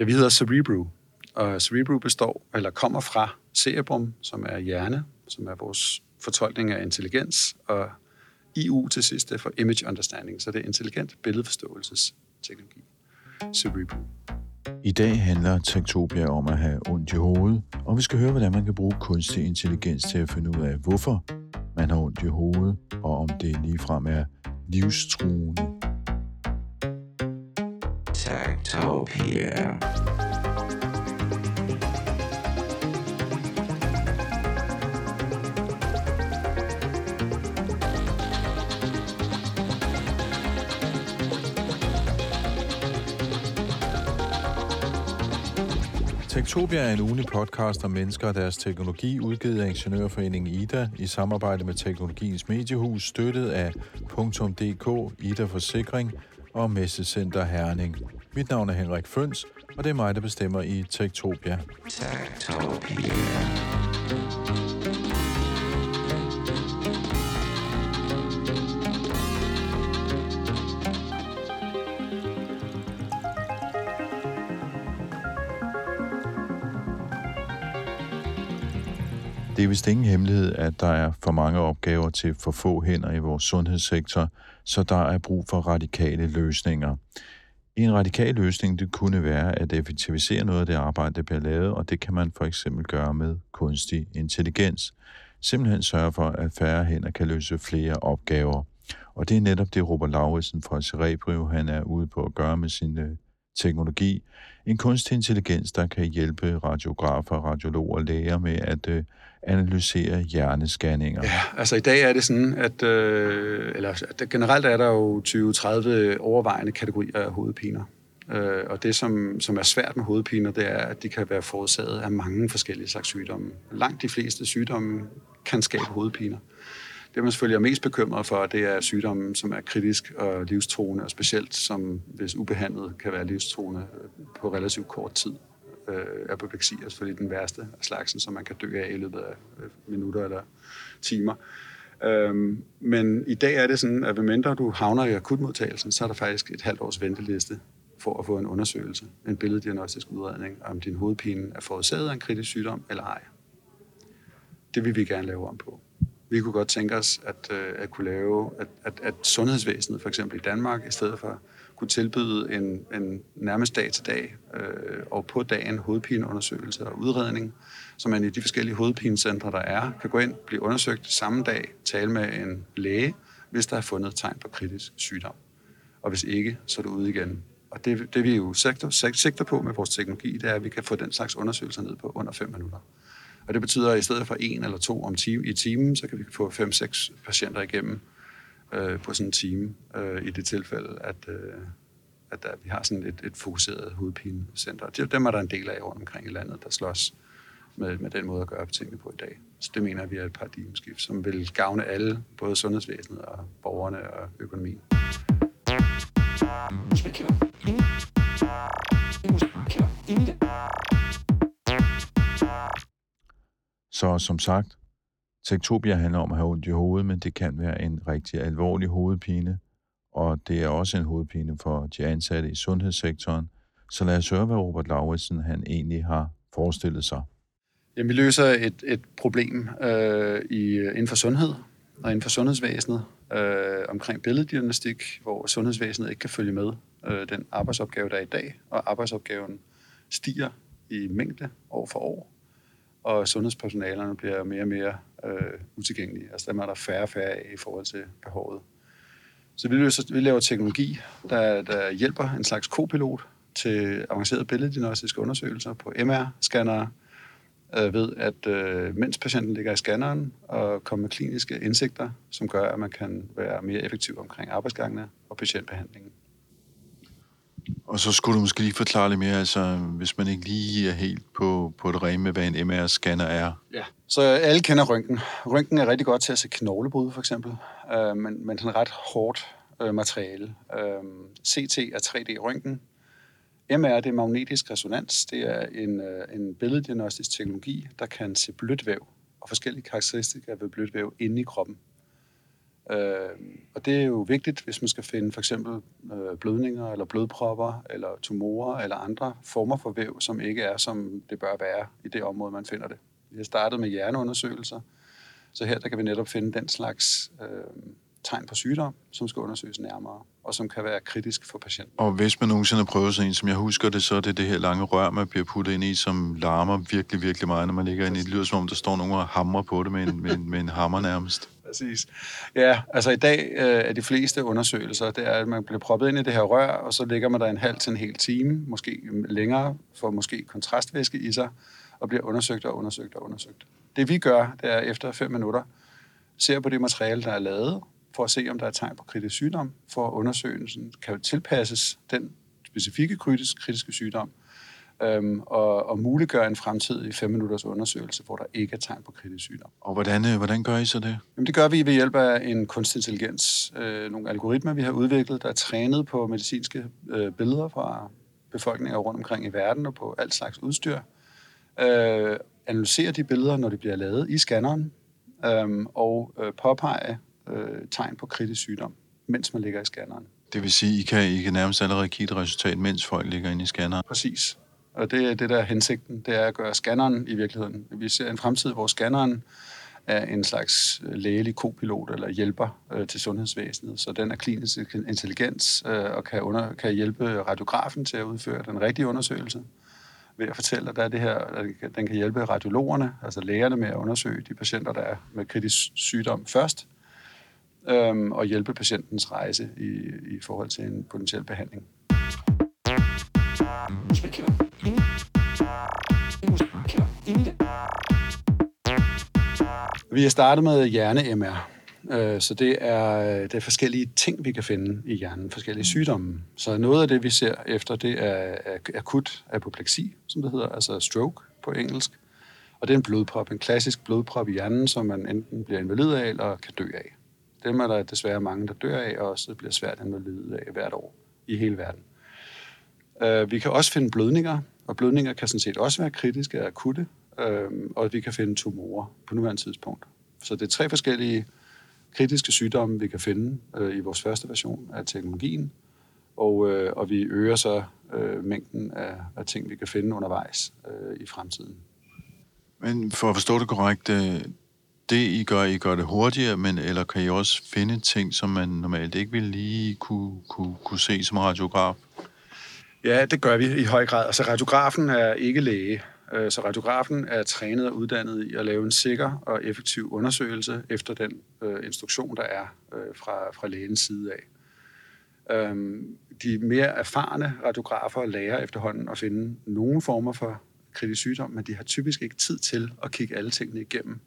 Ja, vi hedder Cerebro, og Cerebro består, eller kommer fra cerebrum, som er hjerne, som er vores fortolkning af intelligens, og IU til sidst er for Image Understanding, så det er intelligent billedforståelsesteknologi. Cerebro. I dag handler Tektopia om at have ondt i hovedet, og vi skal høre, hvordan man kan bruge kunstig intelligens til at finde ud af, hvorfor man har ondt i hovedet, og om det ligefrem er livstruende. Tektopia. Tektopia er en ugenlig podcast om mennesker og deres teknologi, udgivet af Ingeniørforeningen IDA i samarbejde med Teknologiens Mediehus, støttet af .dk, IDA Forsikring og Messecenter Herning. Mit navn er Henrik Føns, og det er mig, der bestemmer i Tektopia. Tektopia. Det er vist ingen hemmelighed, at der er for mange opgaver til for få hænder i vores sundhedssektor, så der er brug for radikale løsninger. En radikal løsning det kunne være at effektivisere noget af det arbejde, der bliver lavet, og det kan man for eksempel gøre med kunstig intelligens. Simpelthen sørge for, at færre hænder kan løse flere opgaver. Og det er netop det, Robert Lauritsen fra Cerebrio, han er ude på at gøre med sine teknologi. En kunstig intelligens, der kan hjælpe radiografer, radiologer og læger med at øh, analysere hjernescanninger. Ja, altså i dag er det sådan, at, øh, eller at generelt er der jo 20-30 overvejende kategorier af hovedpiner. Øh, og det, som, som er svært med hovedpiner, det er, at de kan være forårsaget af mange forskellige slags sygdomme. Langt de fleste sygdomme kan skabe hovedpiner. Det, man selvfølgelig er mest bekymret for, det er sygdomme, som er kritisk og livstruende, og specielt som, hvis ubehandlet, kan være livstruende øh, på relativt kort tid øh, apopleksi er selvfølgelig den værste af slagsen, som man kan dø af i løbet af øh, minutter eller timer. Øhm, men i dag er det sådan, at medmindre du havner i akutmodtagelsen, så er der faktisk et halvt års venteliste for at få en undersøgelse, en billeddiagnostisk udredning, om din hovedpine er forårsaget af en kritisk sygdom eller ej. Det vil vi gerne lave om på. Vi kunne godt tænke os at, øh, at kunne lave, at, at, at sundhedsvæsenet for eksempel i Danmark, i stedet for kunne tilbyde en, en nærmest dag til dag øh, og på dagen hovedpineundersøgelse og udredning, så man i de forskellige hovedpinecentre, der er, kan gå ind, blive undersøgt samme dag, tale med en læge, hvis der er fundet tegn på kritisk sygdom. Og hvis ikke, så er du ude igen. Og det, det vi jo sigter, sigter på med vores teknologi, det er, at vi kan få den slags undersøgelser ned på under 5 minutter. Og det betyder, at i stedet for en eller to om time, i timen, så kan vi få 5-6 patienter igennem øh, på sådan en time, øh, i det tilfælde, at, øh, at der, vi har sådan et, et fokuseret hovedpinecenter. Dem er der en del af rundt omkring i landet, der slås med, med den måde at gøre tingene på i dag. Så det mener vi er et paradigmeskift, som vil gavne alle, både sundhedsvæsenet og borgerne og økonomien. Så som sagt, Tektopia handler om at have ondt i hovedet, men det kan være en rigtig alvorlig hovedpine, og det er også en hovedpine for de ansatte i sundhedssektoren. Så lad os høre, hvad Robert Lauritsen han egentlig har forestillet sig. Jamen, vi løser et, et problem øh, i, inden for sundhed og inden for sundhedsvæsenet øh, omkring billeddiagnostik, hvor sundhedsvæsenet ikke kan følge med øh, den arbejdsopgave, der er i dag, og arbejdsopgaven stiger i mængde år for år, og sundhedspersonalerne bliver mere og mere øh, utilgængelige. Altså dem er der færre og færre af i forhold til behovet. Så vi, løser, vi laver teknologi, der, der hjælper en slags kopilot til avancerede billeddiagnostiske undersøgelser på MR-scannere, øh, ved at øh, mens patienten ligger i scanneren og kommer med kliniske indsigter, som gør, at man kan være mere effektiv omkring arbejdsgangene og patientbehandlingen. Og så skulle du måske lige forklare lidt mere, altså hvis man ikke lige er helt på, på det rene med, hvad en MR-scanner er. Ja, så alle kender røntgen. Røntgen er rigtig godt til at se knoglebrud, for eksempel, øh, men, men sådan ret hårdt øh, materiale. Øh, CT er 3D-røntgen. MR det er magnetisk resonans. Det er en, øh, en billeddiagnostisk teknologi, der kan se blødt væv og forskellige karakteristika ved blødt væv inde i kroppen. Øh, og det er jo vigtigt, hvis man skal finde for eksempel øh, blødninger, eller blodpropper, eller tumorer, eller andre former for væv, som ikke er, som det bør være i det område, man finder det. Vi har startet med hjerneundersøgelser, så her der kan vi netop finde den slags øh, tegn på sygdom, som skal undersøges nærmere, og som kan være kritisk for patienten. Og hvis man nogensinde har prøvet sådan en, som jeg husker det, så er det det her lange rør, man bliver puttet ind i, som larmer virkelig, virkelig meget, når man ligger inde i. Det lyder som om, der står nogen og hamrer på det med en, med en, med en hammer nærmest. Præcis. Ja, altså i dag øh, er de fleste undersøgelser, det er, at man bliver proppet ind i det her rør, og så ligger man der en halv til en hel time, måske længere, for måske kontrastvæske i sig, og bliver undersøgt og undersøgt og undersøgt. Det vi gør, det er efter fem minutter, ser på det materiale, der er lavet, for at se, om der er tegn på kritisk sygdom, for undersøgelsen kan tilpasses den specifikke kritiske sygdom, øhm, og, og muliggøre en fremtidig 5 minutters undersøgelse, hvor der ikke er tegn på kritisk sygdom. Og hvordan, øh, hvordan gør I så det? Jamen, det gør vi ved hjælp af en kunstig intelligens. Øh, nogle algoritmer, vi har udviklet, der er trænet på medicinske øh, billeder fra befolkninger rundt omkring i verden og på alt slags udstyr. Øh, analysere de billeder, når de bliver lavet i scanneren, øh, og øh, påpege øh, tegn på kritisk sygdom, mens man ligger i scanneren. Det vil sige, I kan, I kan nærmest allerede kigge et resultat, mens folk ligger inde i scanneren? Præcis. Og det er det, der er hensigten. Det er at gøre scanneren i virkeligheden. Vi ser en fremtid, hvor scanneren er en slags øh, lægelig kopilot eller hjælper øh, til sundhedsvæsenet. Så den er klinisk intelligens øh, og kan, under, kan hjælpe radiografen til at udføre den rigtige undersøgelse ved at fortælle, at der er det her, at den kan hjælpe radiologerne, altså lægerne med at undersøge de patienter, der er med kritisk sygdom først, øhm, og hjælpe patientens rejse i, i forhold til en potentiel behandling. Vi har startet med hjerne-MR, øh, så det er, det er forskellige ting, vi kan finde i hjernen, forskellige sygdomme. Så noget af det, vi ser efter, det er akut apopleksi, som det hedder, altså stroke på engelsk. Og det er en blodprop, en klassisk blodprop i hjernen, som man enten bliver invalid af eller kan dø af. Dem er der desværre mange, der dør af, og også bliver svært at lide af hvert år i hele verden. Øh, vi kan også finde blødninger, og blødninger kan sådan set også være kritiske og akutte, øh, og vi kan finde tumorer på nuværende tidspunkt. Så det er tre forskellige kritiske sygdomme, vi kan finde øh, i vores første version af teknologien, og, øh, og vi øger så øh, mængden af, af ting, vi kan finde undervejs øh, i fremtiden. Men for at forstå det korrekt, øh, det, I gør, I gør det hurtigere, men eller kan I også finde ting, som man normalt ikke ville lige kunne, kunne, kunne se som radiograf? Ja, det gør vi i høj grad. Altså radiografen er ikke læge, øh, så radiografen er trænet og uddannet i at lave en sikker og effektiv undersøgelse efter den øh, instruktion, der er øh, fra, fra lægens side af. Øhm, de mere erfarne radiografer lærer efterhånden at finde nogle former for kritisk sygdom, men de har typisk ikke tid til at kigge alle tingene igennem.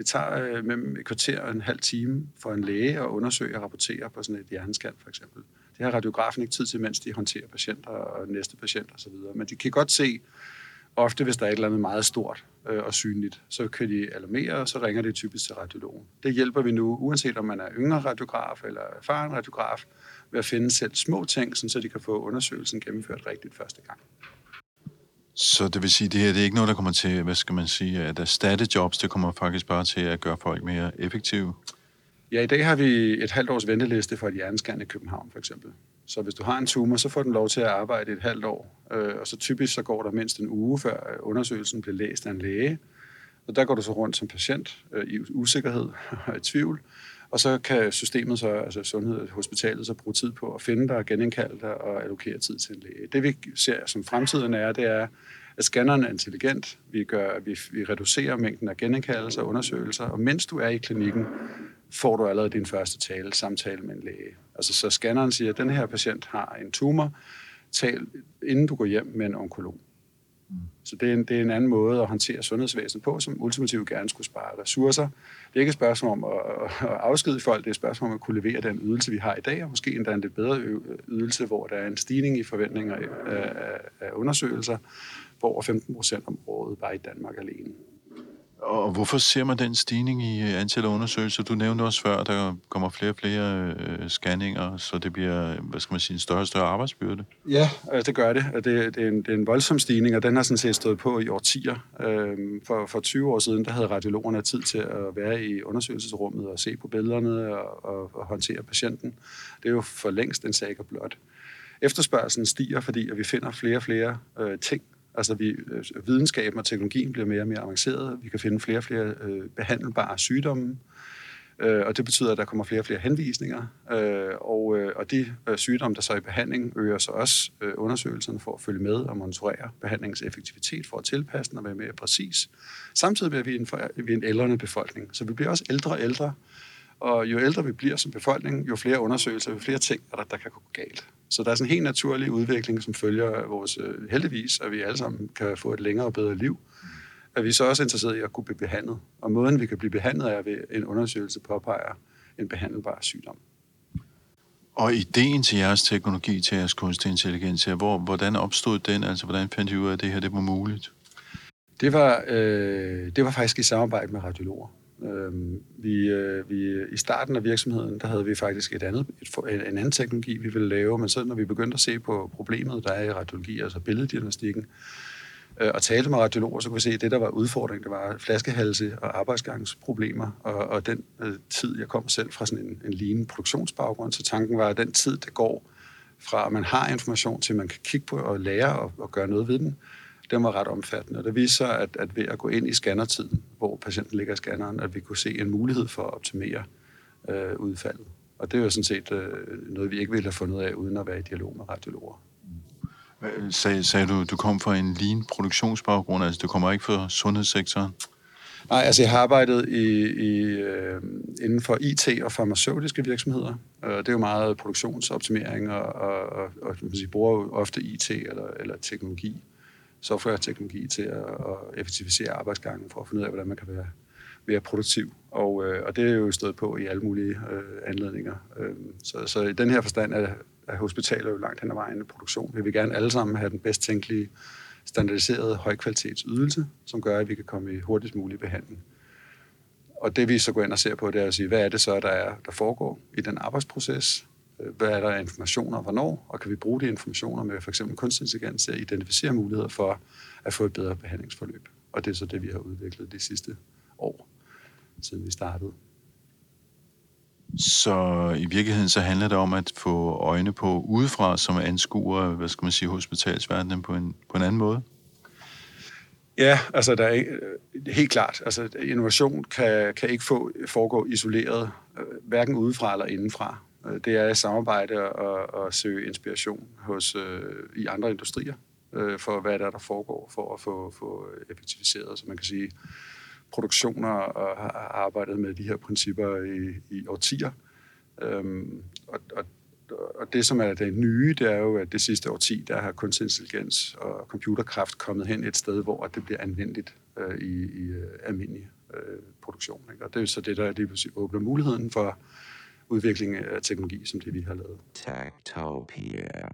Det tager øh, mellem et kvarter og en halv time for en læge at undersøge og rapportere på sådan et hjerneskan, for eksempel. Det har radiografen ikke tid til, mens de håndterer patienter og næste patient osv. Men de kan godt se, ofte hvis der er et eller andet meget stort øh, og synligt, så kan de alarmere, og så ringer det typisk til radiologen. Det hjælper vi nu, uanset om man er yngre radiograf eller erfaren radiograf, ved at finde selv små ting, så de kan få undersøgelsen gennemført rigtigt første gang. Så det vil sige, at det her det er ikke noget, der kommer til, hvad skal man sige, at erstatte jobs, det kommer faktisk bare til at gøre folk mere effektive? Ja, i dag har vi et halvt års venteliste for et hjerneskan i København, for eksempel. Så hvis du har en tumor, så får den lov til at arbejde et halvt år. Øh, og så typisk så går der mindst en uge, før øh, undersøgelsen bliver læst af en læge. Og der går du så rundt som patient øh, i usikkerhed og i tvivl. Og så kan systemet, så, altså sundhed hospitalet, så bruge tid på at finde dig, genindkalde dig og allokere tid til en læge. Det vi ser som fremtiden er, det er, at scanneren er intelligent. Vi, gør, vi, vi reducerer mængden af genindkaldelser og undersøgelser, og mens du er i klinikken, får du allerede din første tale, samtale med en læge. Altså så scanneren siger, at den her patient har en tumor, tal inden du går hjem med en onkolog. Mm. Så det er, en, det er en anden måde at håndtere sundhedsvæsenet på, som ultimativt gerne skulle spare ressourcer. Det er ikke et spørgsmål om at, at afskedige folk, det er et spørgsmål om at kunne levere den ydelse, vi har i dag, og måske endda en lidt bedre ydelse, hvor der er en stigning i forventninger af, af undersøgelser på over 15 procent om året bare i Danmark alene. Og hvorfor ser man den stigning i antallet af undersøgelser? Du nævnte også før, at der kommer flere og flere øh, scanninger, så det bliver, hvad skal man sige, en større og større arbejdsbyrde. Ja, øh, det gør det. Det, det, er, en, det er en voldsom stigning, og den har sådan set stået på i årtier. Øh, for, for 20 år siden, der havde radiologerne tid til at være i undersøgelsesrummet og se på billederne og, og, og håndtere patienten. Det er jo for længst en sag og blot. Efterspørgselen stiger, fordi at vi finder flere og flere øh, ting, Altså vi, øh, videnskaben og teknologien bliver mere og mere avanceret. Vi kan finde flere og flere øh, behandlbare sygdomme, øh, og det betyder, at der kommer flere og flere henvisninger. Øh, og, øh, og de øh, sygdomme, der så er i behandling, øger så også øh, undersøgelserne for at følge med og monitorere behandlingens effektivitet for at tilpasse den og være mere præcis. Samtidig bliver vi en, vi en ældrende befolkning, så vi bliver også ældre og ældre, og jo ældre vi bliver som befolkning, jo flere undersøgelser, jo flere ting, der, der kan gå galt. Så der er sådan en helt naturlig udvikling, som følger vores øh, heldigvis, at vi alle sammen kan få et længere og bedre liv. At vi så også er interesseret i at kunne blive behandlet. Og måden, vi kan blive behandlet, er ved en undersøgelse påpeger en behandlbar sygdom. Og ideen til jeres teknologi, til jeres kunstig intelligens, hvor, hvordan opstod den? Altså, hvordan fandt I ud af, at det her det var muligt? Det var, øh, det var faktisk i samarbejde med radiologer. Øh, vi, øh, vi, I starten af virksomheden, der havde vi faktisk et andet, et, en anden teknologi, vi ville lave, men så når vi begyndte at se på problemet, der er i radiologi, altså billeddiagnostikken, øh, og talte med radiologer, så kunne vi se, at det, der var udfordring, det var flaskehalse og arbejdsgangsproblemer, og, og den øh, tid, jeg kom selv fra sådan en, en lignende produktionsbaggrund, så tanken var, at den tid, der går fra, at man har information, til man kan kigge på og lære og, og gøre noget ved den, den var ret omfattende. Og det viste sig, at, at ved at gå ind i scannertiden, hvor patienten ligger i scanneren, at vi kunne se en mulighed for at optimere øh, udfaldet. Og det er jo sådan set øh, noget, vi ikke ville have fundet af, uden at være i dialog med radiologer. Sag, sagde du, du kom fra en lean produktionsbaggrund, altså du kommer ikke fra sundhedssektoren? Nej, altså jeg har arbejdet i, i, øh, inden for IT og farmaceutiske virksomheder. Øh, det er jo meget produktionsoptimering, og, og, og, og man sige, bruger jo ofte IT eller, eller teknologi software-teknologi til at, at effektivisere arbejdsgangen for at finde ud af, hvordan man kan være mere produktiv. Og, øh, og det er jo stået på i alle mulige øh, anledninger. Øh, så, så i den her forstand er, er hospitaler jo langt hen ad vejen i produktion. Vi vil gerne alle sammen have den bedst tænkelige standardiserede højkvalitetsydelse, som gør, at vi kan komme i hurtigst mulig behandling. Og det vi så går ind og ser på, det er at sige, hvad er det så, der, er, der foregår i den arbejdsproces? Hvad er der informationer, hvornår, og kan vi bruge de informationer med for eksempel kunstig intelligens til at identificere muligheder for at få et bedre behandlingsforløb. Og det er så det, vi har udviklet de sidste år, siden vi startede. Så i virkeligheden så handler det om at få øjne på udefra, som anskuer, hvad skal man sige, hospitalsverdenen på en, på en anden måde? Ja, altså der er helt klart. Altså innovation kan, kan ikke få, foregå isoleret, øh, hverken udefra eller indenfra. Øh, det er at samarbejde og, og søge inspiration hos, øh, i andre industrier øh, for, hvad der er, der foregår, for at få, få effektiviseret, så man kan sige, produktioner og har arbejdet med de her principper i, i årtier. Øhm, og, og, og det, som er det nye, det er jo, at det sidste årti, der har kunstig intelligens og computerkraft kommet hen et sted, hvor det bliver anvendeligt øh, i, i øh, almindelig øh, produktion. Ikke? Og det er så det, der lige åbner muligheden for udvikling af teknologi, som det vi har lavet. Techtopia.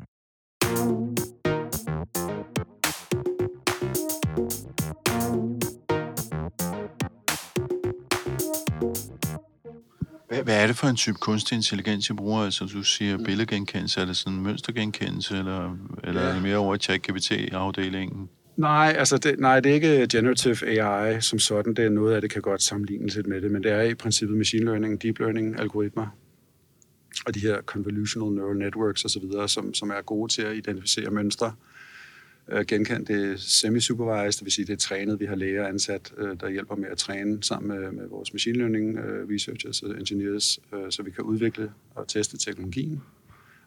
Hvad, hvad er det for en type kunstig intelligens, I bruger? Altså, du siger billedgenkendelse. Er det sådan mønstergenkendelse, eller, eller ja. er det mere over i ChatGPT-afdelingen? Nej, altså det, nej, det er ikke generative AI som sådan. Det er noget af det, kan godt sammenlignes lidt med det, men det er i princippet machine learning, deep learning algoritmer, og de her convolutional neural networks osv., som, som er gode til at identificere mønstre. Øh, genkendt det semi-supervised, det vil sige, det er trænet. Vi har læger ansat, øh, der hjælper med at træne sammen med, med vores machine learning øh, researchers og engineers, øh, så vi kan udvikle og teste teknologien.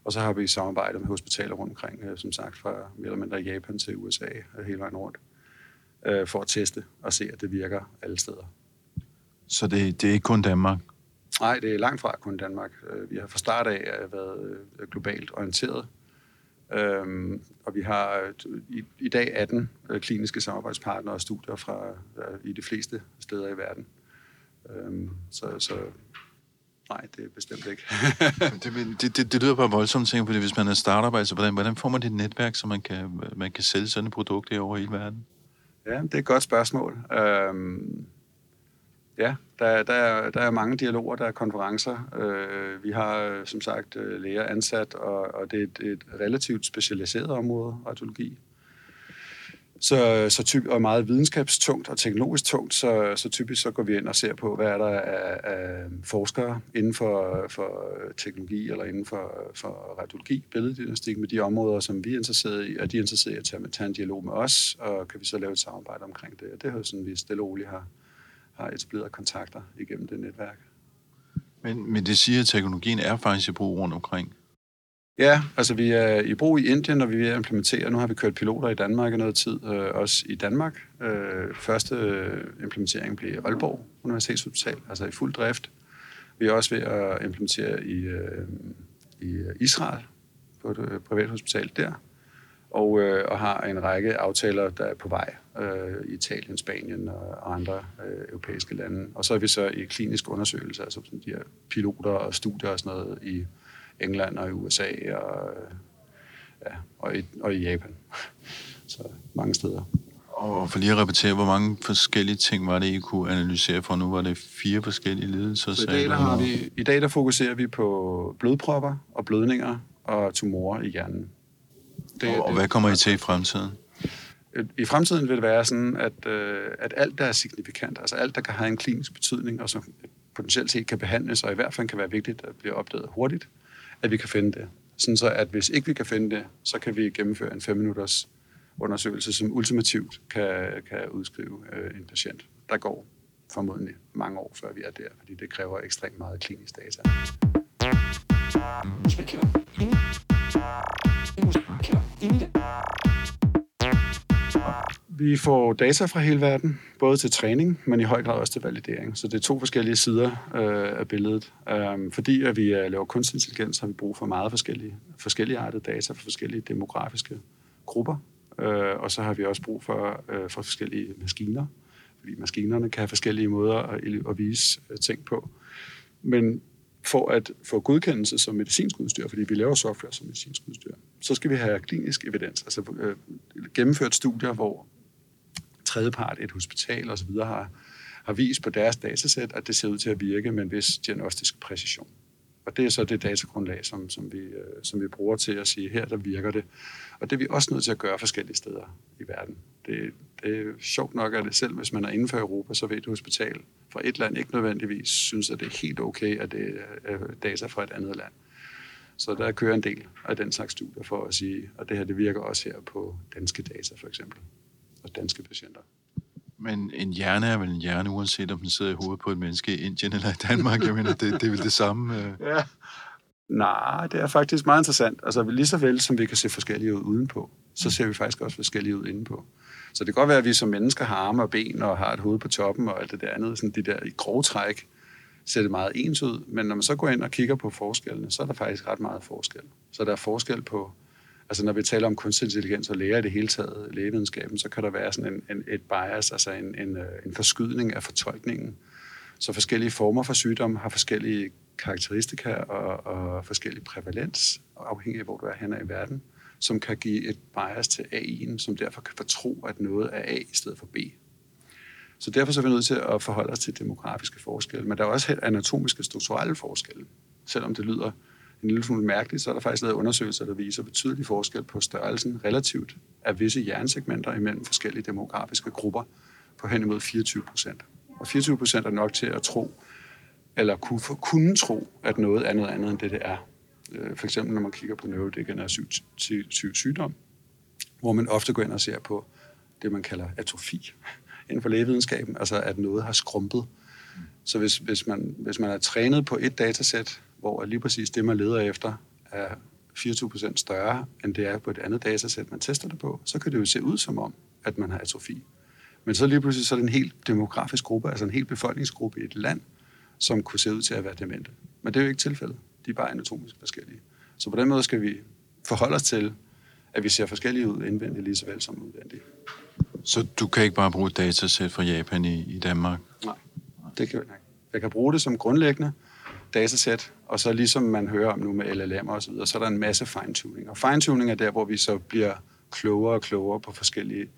Og så har vi samarbejdet med hospitaler rundt omkring, øh, som sagt, fra mere eller mindre Japan til USA, uh, øh, hele vejen rundt, øh, for at teste og se, at det virker alle steder. Så det, det er ikke kun Danmark? Nej, det er langt fra kun Danmark. Øh, vi har fra start af været øh, globalt orienteret. Øhm, og vi har øh, i, i dag 18 kliniske samarbejdspartnere og studier fra i de fleste steder i verden. Øhm, så, så nej, det er bestemt ikke. det, det, det, det lyder bare voldsomt, ting, fordi hvis man er startup, altså hvordan, hvordan får man det netværk, så man kan, man kan sælge sådan et produkt over hele verden? Ja, det er et godt spørgsmål. Øhm, Ja, der, der, er, der er mange dialoger, der er konferencer. Øh, vi har øh, som sagt øh, læger ansat, og, og det er et, et relativt specialiseret område, radiologi. Så, så typ, og meget videnskabstungt og teknologisk tungt, så, så typisk så går vi ind og ser på, hvad er der af, af forskere inden for, for teknologi eller inden for, for radiologi, billeddiagnostik med de områder, som vi er interesseret i, og de er interesseret i at tage, tage en dialog med os, og kan vi så lave et samarbejde omkring det. Og det er jo sådan, vi stille og roligt har, har etableret kontakter igennem det netværk. Men, men det siger, at teknologien er faktisk i brug rundt omkring. Ja, altså vi er i brug i Indien, og vi er implementere. Nu har vi kørt piloter i Danmark i noget tid, øh, også i Danmark. Øh, første øh, implementering blev Aalborg Universitetshospital, altså i fuld drift. Vi er også ved at implementere i, øh, i Israel på et øh, privat hospital der, og, øh, og har en række aftaler, der er på vej øh, i Italien, Spanien og andre øh, europæiske lande. Og så er vi så i klinisk undersøgelse, altså sådan de her piloter og studier og sådan noget i England og i USA og, ja, og, i, og i Japan. Så mange steder. Og for lige at repetere, hvor mange forskellige ting var det, I kunne analysere for? Nu var det fire forskellige lidelser. Så i, dag, der har vi, I dag der fokuserer vi på blodpropper og blødninger og tumorer i hjernen. Det, og, og hvad kommer I til i fremtiden? I fremtiden vil det være sådan, at, øh, at alt, der er signifikant, altså alt, der kan have en klinisk betydning, og som potentielt set kan behandles, og i hvert fald kan være vigtigt at blive opdaget hurtigt, at vi kan finde det. Sådan så, at hvis ikke vi kan finde det, så kan vi gennemføre en 5 minutters undersøgelse, som ultimativt kan, kan udskrive øh, en patient. Der går formodentlig mange år, før vi er der, fordi det kræver ekstremt meget klinisk data. Vi får data fra hele verden, både til træning, men i høj grad også til validering. Så det er to forskellige sider øh, af billedet. Øhm, fordi at vi øh, laver kunstig intelligens, har vi brug for meget forskellige, forskellige artede data for forskellige demografiske grupper. Øh, og så har vi også brug for, øh, for forskellige maskiner, fordi maskinerne kan have forskellige måder at, at vise øh, ting på. Men for at få godkendelse som medicinsk udstyr, fordi vi laver software som medicinsk udstyr, så skal vi have klinisk evidens, altså øh, gennemført studier, hvor tredjepart, et hospital osv. har, har vist på deres datasæt, at det ser ud til at virke med en vis diagnostisk præcision. Og det er så det datagrundlag, som, som, vi, øh, som vi bruger til at sige, her der virker det. Og det er vi også nødt til at gøre forskellige steder i verden. Det, det er sjovt nok, at det selv, hvis man er inden for Europa, så ved et hospital fra et land ikke nødvendigvis synes, at det er helt okay, at det er øh, data fra et andet land. Så der kører en del af den slags studier for at sige, at det her det virker også her på danske data for eksempel og danske patienter. Men en hjerne er vel en hjerne, uanset om den sidder i hovedet på et menneske i Indien eller i Danmark. Jeg mener, det, det er vel det samme. Øh. Ja. Nej, det er faktisk meget interessant. Altså lige så vel som vi kan se forskellige ud udenpå, så ser vi faktisk også forskellige ud indenpå. Så det kan godt være, at vi som mennesker har arme og ben og har et hoved på toppen og alt det der andet, sådan de der i grove træk, ser det meget ens ud. Men når man så går ind og kigger på forskellene, så er der faktisk ret meget forskel. Så der er forskel på altså når vi taler om kunstig intelligens og læger i det hele taget, lægevidenskaben, så kan der være sådan en, en, et bias, altså en, en, øh, en forskydning af fortolkningen. Så forskellige former for sygdom har forskellige karakteristika og, og forskellige prævalens, afhængig af hvor du er henne i verden, som kan give et bias til AI'en, som derfor kan fortro, at noget er A i stedet for B. Så derfor så er vi nødt til at forholde os til demografiske forskelle, men der er også anatomiske strukturelle forskelle, selvom det lyder en lille smule mærkeligt, så er der faktisk lavet undersøgelser, der viser betydelig forskel på størrelsen relativt af visse hjernesegmenter imellem forskellige demografiske grupper på hen imod 24 procent. Og 24 procent er nok til at tro, eller kunne, kunne tro, at noget er noget andet end det, det er. Øh, for eksempel når man kigger på neurodegenerativ sygdom, hvor man ofte går ind og ser på det, man kalder atrofi inden for lægevidenskaben, altså at noget har skrumpet. Så hvis, hvis, man, hvis man er trænet på et datasæt, hvor lige præcis det, man leder efter, er 24% større, end det er på et andet datasæt, man tester det på, så kan det jo se ud som om, at man har atrofi. Men så lige pludselig så er det en helt demografisk gruppe, altså en helt befolkningsgruppe i et land, som kunne se ud til at være demente. Men det er jo ikke tilfældet. De er bare anatomisk forskellige. Så på den måde skal vi forholde os til, at vi ser forskellige ud indvendigt lige så vel som udvendigt. Så du kan ikke bare bruge et datasæt fra Japan i, i Danmark? Nej, det kan jeg ikke. Jeg kan bruge det som grundlæggende, datasæt, og så ligesom man hører om nu med LLM og så videre, så er der en masse fine-tuning. Og fine-tuning er der, hvor vi så bliver klogere og klogere på forskellige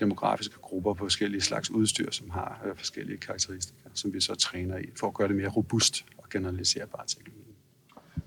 demografiske grupper på forskellige slags udstyr, som har øh, forskellige karakteristika, som vi så træner i, for at gøre det mere robust og generaliserbart teknologi.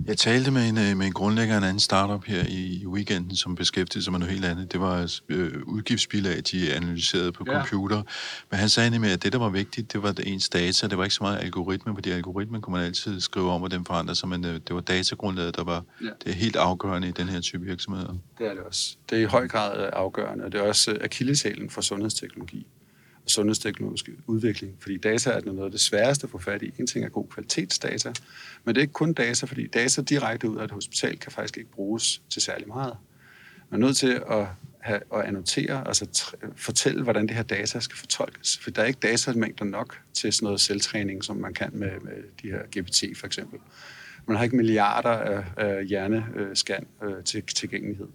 Jeg talte med en, øh, med en grundlægger af en anden startup her i weekenden, som beskæftigede sig med noget helt andet. Det var øh, udgiftsbilag, de analyserede på ja. computer. Men han sagde nemlig, at det, der var vigtigt, det var ens data. Det var ikke så meget algoritmer, fordi algoritmen kunne man altid skrive om, og den forandrer sig, men øh, det var datagrundlaget, der var ja. det er helt afgørende i den her type virksomheder. Det er det også. Det er i høj grad afgørende, og det er også akilleshælen for sundhedsteknologi sundhedsteknologiske udvikling. Fordi data er noget af det sværeste at få fat i. En ting er god kvalitetsdata, men det er ikke kun data, fordi data direkte ud af et hospital kan faktisk ikke bruges til særlig meget. Man er nødt til at, have, at annotere, altså fortælle, hvordan det her data skal fortolkes. For der er ikke datamængder nok til sådan noget selvtræning, som man kan med, med de her GPT for eksempel. Man har ikke milliarder af, af hjernescan øh, til tilgængelighed.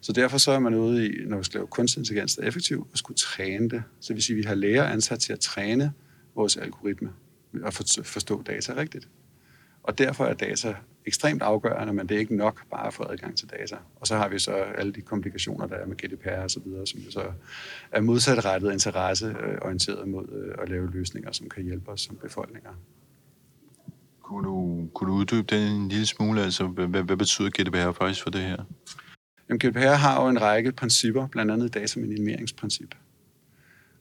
Så derfor så er man ude i, når vi skal lave kunstig intelligens, der er effektivt, at skulle træne det. Så det vil sige, at vi har læger ansat til at træne vores algoritme og forstå data rigtigt. Og derfor er data ekstremt afgørende, men det er ikke nok bare at få adgang til data. Og så har vi så alle de komplikationer, der er med GDPR og så videre, som så er modsatrettet interesse øh, orienteret mod øh, at lave løsninger, som kan hjælpe os som befolkninger. Kunne du, kunne du uddybe den en lille smule? Altså, hvad, hvad betyder GDPR faktisk for det her? Jamen, GDPR har jo en række principper, blandt andet dataminimeringsprincip.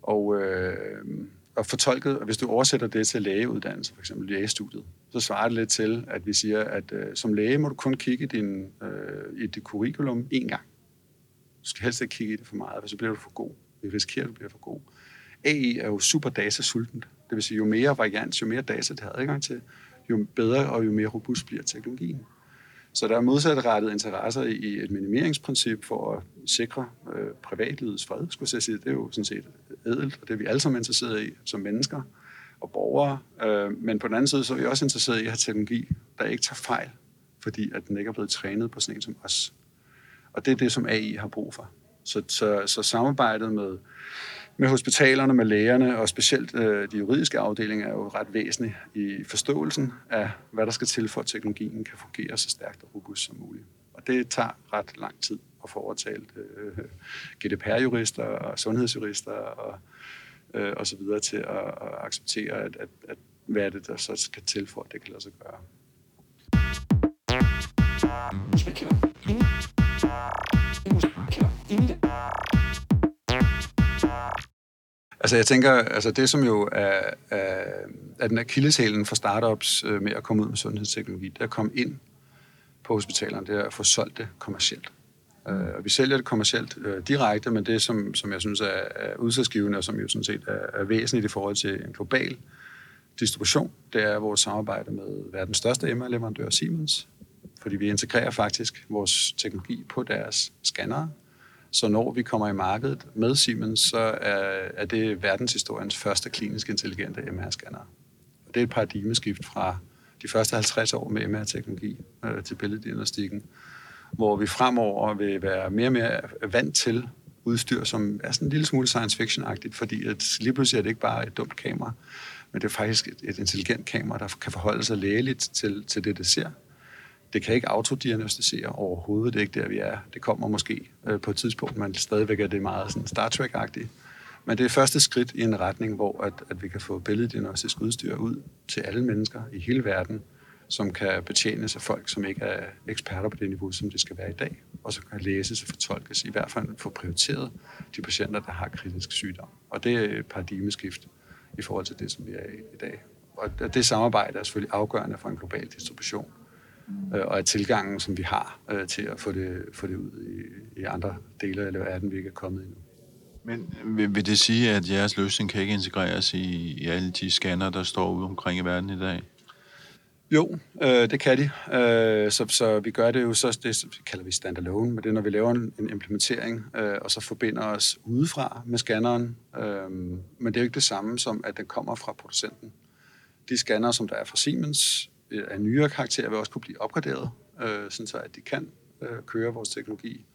Og, øh, og fortolket, og hvis du oversætter det til lægeuddannelse, for eksempel lægestudiet, så svarer det lidt til, at vi siger, at øh, som læge må du kun kigge din, øh, i dit curriculum én gang. Du skal helst ikke kigge i det for meget, for så bliver du for god. Vi risikerer, at du bliver for god. AI er jo super datasultent. Det vil sige, jo mere variant, jo mere data det har adgang til, jo bedre og jo mere robust bliver teknologien. Så der er modsatrettede interesser i et minimeringsprincip for at sikre øh, privatlivets fred, skulle jeg sige. Det er jo sådan set ædelt, og det er vi alle sammen interesseret i som mennesker og borgere. Øh, men på den anden side, så er vi også interesseret i at have teknologi, der ikke tager fejl, fordi at den ikke er blevet trænet på sådan en som os. Og det er det, som AI har brug for. Så, så, så samarbejdet med med hospitalerne, med lægerne, og specielt øh, de juridiske afdelinger er jo ret væsentlige i forståelsen af, hvad der skal til for, at teknologien kan fungere så stærkt og robust som muligt. Og det tager ret lang tid at få overtalt øh, GDPR-jurister og sundhedsjurister og, øh, og så videre til at, at acceptere, at, at, at hvad er det, der så skal til for, at det kan lade sig gøre. Altså jeg tænker, altså det som jo er, er, er den akilleshælen for startups øh, med at komme ud med sundhedsteknologi, det er at komme ind på hospitalerne, det er at få solgt det kommercielt. Uh, og vi sælger det kommercielt uh, direkte, men det som, som jeg synes er, er udsatsgivende, og som jo sådan set er, er væsentligt i forhold til en global distribution, det er vores samarbejde med verdens største MR-leverandør Siemens, fordi vi integrerer faktisk vores teknologi på deres scannere, så når vi kommer i markedet med Siemens, så er, er det verdenshistoriens første klinisk intelligente MR-scanner. Og det er et paradigmeskift fra de første 50 år med MR-teknologi øh, til billeddiagnostikken, hvor vi fremover vil være mere og mere vant til udstyr, som er sådan en lille smule science fiction-agtigt, fordi at lige pludselig er det ikke bare et dumt kamera, men det er faktisk et, et intelligent kamera, der kan forholde sig lægeligt til, til det, det ser. Det kan ikke autodiagnostisere overhovedet, det er ikke der, vi er. Det kommer måske øh, på et tidspunkt, men stadigvæk er det meget sådan Star Trek-agtigt. Men det er første skridt i en retning, hvor at, at vi kan få billeddiagnostisk udstyr ud til alle mennesker i hele verden, som kan betjenes af folk, som ikke er eksperter på det niveau, som det skal være i dag, og så kan læses og fortolkes, i hvert fald få prioriteret de patienter, der har kritisk sygdom. Og det er et paradigmeskift i forhold til det, som vi er i i dag. Og det samarbejde er selvfølgelig afgørende for en global distribution øh, og at tilgangen, som vi har øh, til at få det, få det ud i, i andre dele af verden, vi ikke er kommet endnu. Men vil, vil det sige, at jeres løsning kan ikke integreres i, i alle de scanner, der står ude omkring i verden i dag? Jo, øh, det kan de. Øh, så, så vi gør det jo så, det kalder vi standalone, men det er, når vi laver en, en implementering, øh, og så forbinder os udefra med scanneren. Øh, men det er jo ikke det samme som, at den kommer fra producenten. De scanner, som der er fra Siemens, Øh, af nyere karakter vil også kunne blive opgraderet, øh, sådan så at de kan øh, køre vores teknologi.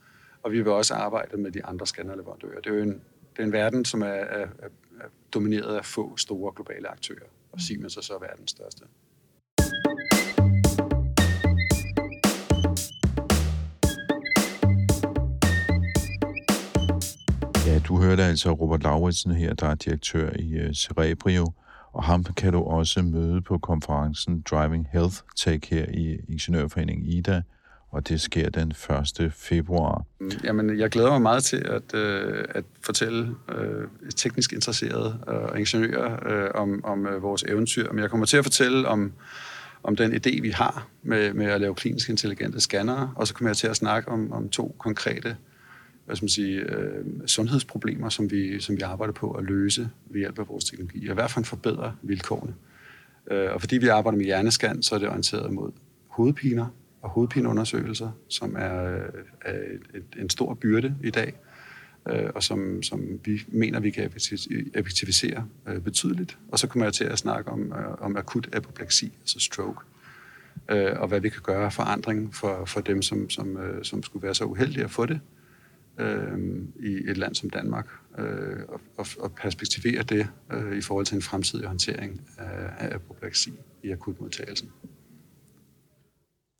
Og vi vil også arbejde med de andre scannerleverandører. Det er jo en, det er en verden, som er, er, er domineret af få store globale aktører, og Siemens er så verdens største. Ja, du hørte altså Robert Lauritsen her, der er direktør i uh, Cerebrio, og ham kan du også møde på konferencen Driving Health Tech her i Ingeniørforeningen IDA, og det sker den 1. februar. Mm, jamen, jeg glæder mig meget til at, øh, at fortælle øh, teknisk interesserede øh, ingeniører øh, om, om øh, vores eventyr. Men jeg kommer til at fortælle om, om den idé, vi har med, med at lave klinisk intelligente scannere, og så kommer jeg til at snakke om, om to konkrete hvad skal man sige, øh, sundhedsproblemer, som vi, som vi arbejder på at løse ved hjælp af vores teknologi, og i hvert fald forbedre vilkårene. Øh, og fordi vi arbejder med hjerneskan, så er det orienteret mod hovedpiner og hovedpineundersøgelser, som er, øh, er et, en stor byrde i dag, øh, og som, som vi mener, vi kan effektivisere øh, betydeligt. Og så kommer jeg til at snakke om, øh, om akut apopleksi, altså stroke, øh, og hvad vi kan gøre forandring for, for dem, som, som, øh, som skulle være så uheldige at få det, øh, i et land som Danmark, øh, og, og, perspektivere det øh, i forhold til en fremtidig håndtering af, af apopleksi i akutmodtagelsen.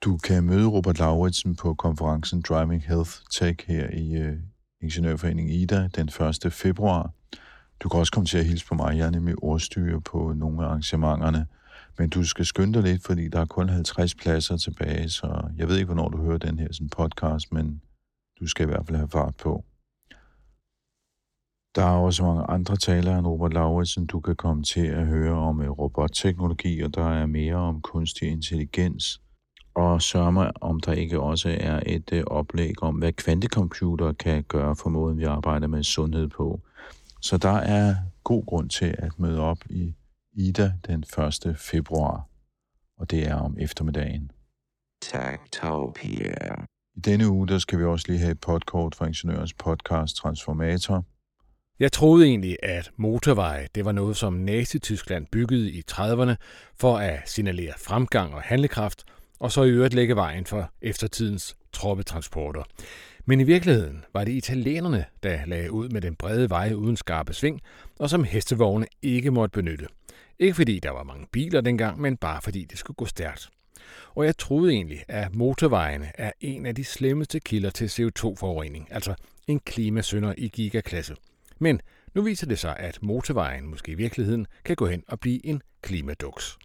Du kan møde Robert Lauritsen på konferencen Driving Health Tech her i øh, Ingeniørforeningen IDA den 1. februar. Du kan også komme til at hilse på mig. Jeg er nemlig ordstyre på nogle af arrangementerne. Men du skal skynde dig lidt, fordi der er kun 50 pladser tilbage, så jeg ved ikke, hvornår du hører den her sådan podcast, men du skal i hvert fald have fart på. Der er også mange andre talere end Robert Lauritsen, du kan komme til at høre om øh, robotteknologi, og der er mere om kunstig intelligens. Og sørg mig, om der ikke også er et øh, oplæg om, hvad kvantecomputer kan gøre for måden, vi arbejder med sundhed på. Så der er god grund til at møde op i Ida den 1. februar, og det er om eftermiddagen. Techtopia. I denne uge, der skal vi også lige have et podcast fra Ingeniørens podcast Transformator. Jeg troede egentlig, at motorveje det var noget, som Nazi-Tyskland byggede i 30'erne for at signalere fremgang og handlekraft, og så i øvrigt lægge vejen for eftertidens troppetransporter. Men i virkeligheden var det italienerne, der lagde ud med den brede vej uden skarpe sving, og som hestevogne ikke måtte benytte. Ikke fordi der var mange biler dengang, men bare fordi det skulle gå stærkt. Og jeg troede egentlig, at motorvejene er en af de slemmeste kilder til CO2-forurening, altså en klimasønder i gigaklasse. Men nu viser det sig, at motorvejen måske i virkeligheden kan gå hen og blive en klimaduks.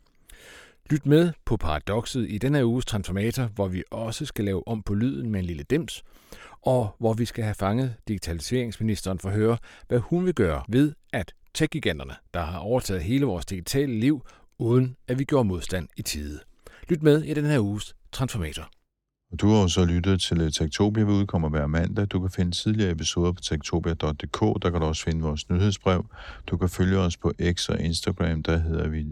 Lyt med på paradokset i denne uges Transformator, hvor vi også skal lave om på lyden med en lille dims, og hvor vi skal have fanget digitaliseringsministeren for at høre, hvad hun vil gøre ved, at tech der har overtaget hele vores digitale liv, uden at vi gjorde modstand i tide. Lyt med i den her uges Transformator. Og du har så lyttet til øh, Tektopia, vi udkommer hver mandag. Du kan finde tidligere episoder på tektopia.dk. Der kan du også finde vores nyhedsbrev. Du kan følge os på X og Instagram, der hedder vi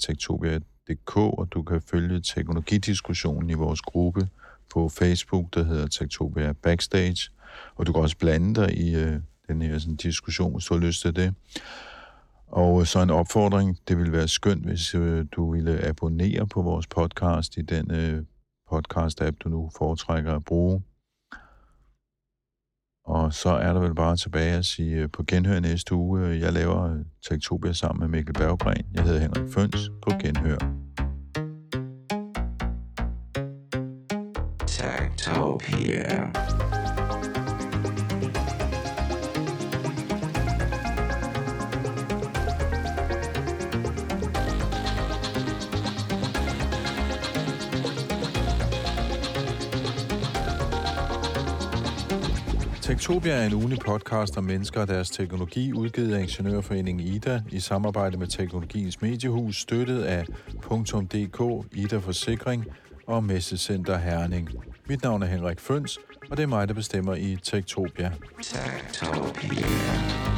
tektopia.dk, og du kan følge teknologidiskussionen i vores gruppe på Facebook, der hedder Tektopia Backstage. Og du kan også blande dig i øh, den her sådan, diskussion, hvis du har lyst til det. Og øh, så en opfordring, det ville være skønt, hvis øh, du ville abonnere på vores podcast i den øh, podcast-app, du nu foretrækker at bruge. Og så er der vel bare tilbage at sige øh, på genhør næste uge. Jeg laver øh, Tektopia sammen med Mikkel Berggren. Jeg hedder Henrik Føns på genhør. Tektopia. Tektopia er en ugenlig podcast om mennesker og deres teknologi, udgivet af Ingeniørforeningen IDA i samarbejde med Teknologiens Mediehus, støttet af .dk, IDA Forsikring og Messecenter Herning. Mit navn er Henrik Føns, og det er mig, der bestemmer i Tektopia. Tektopia.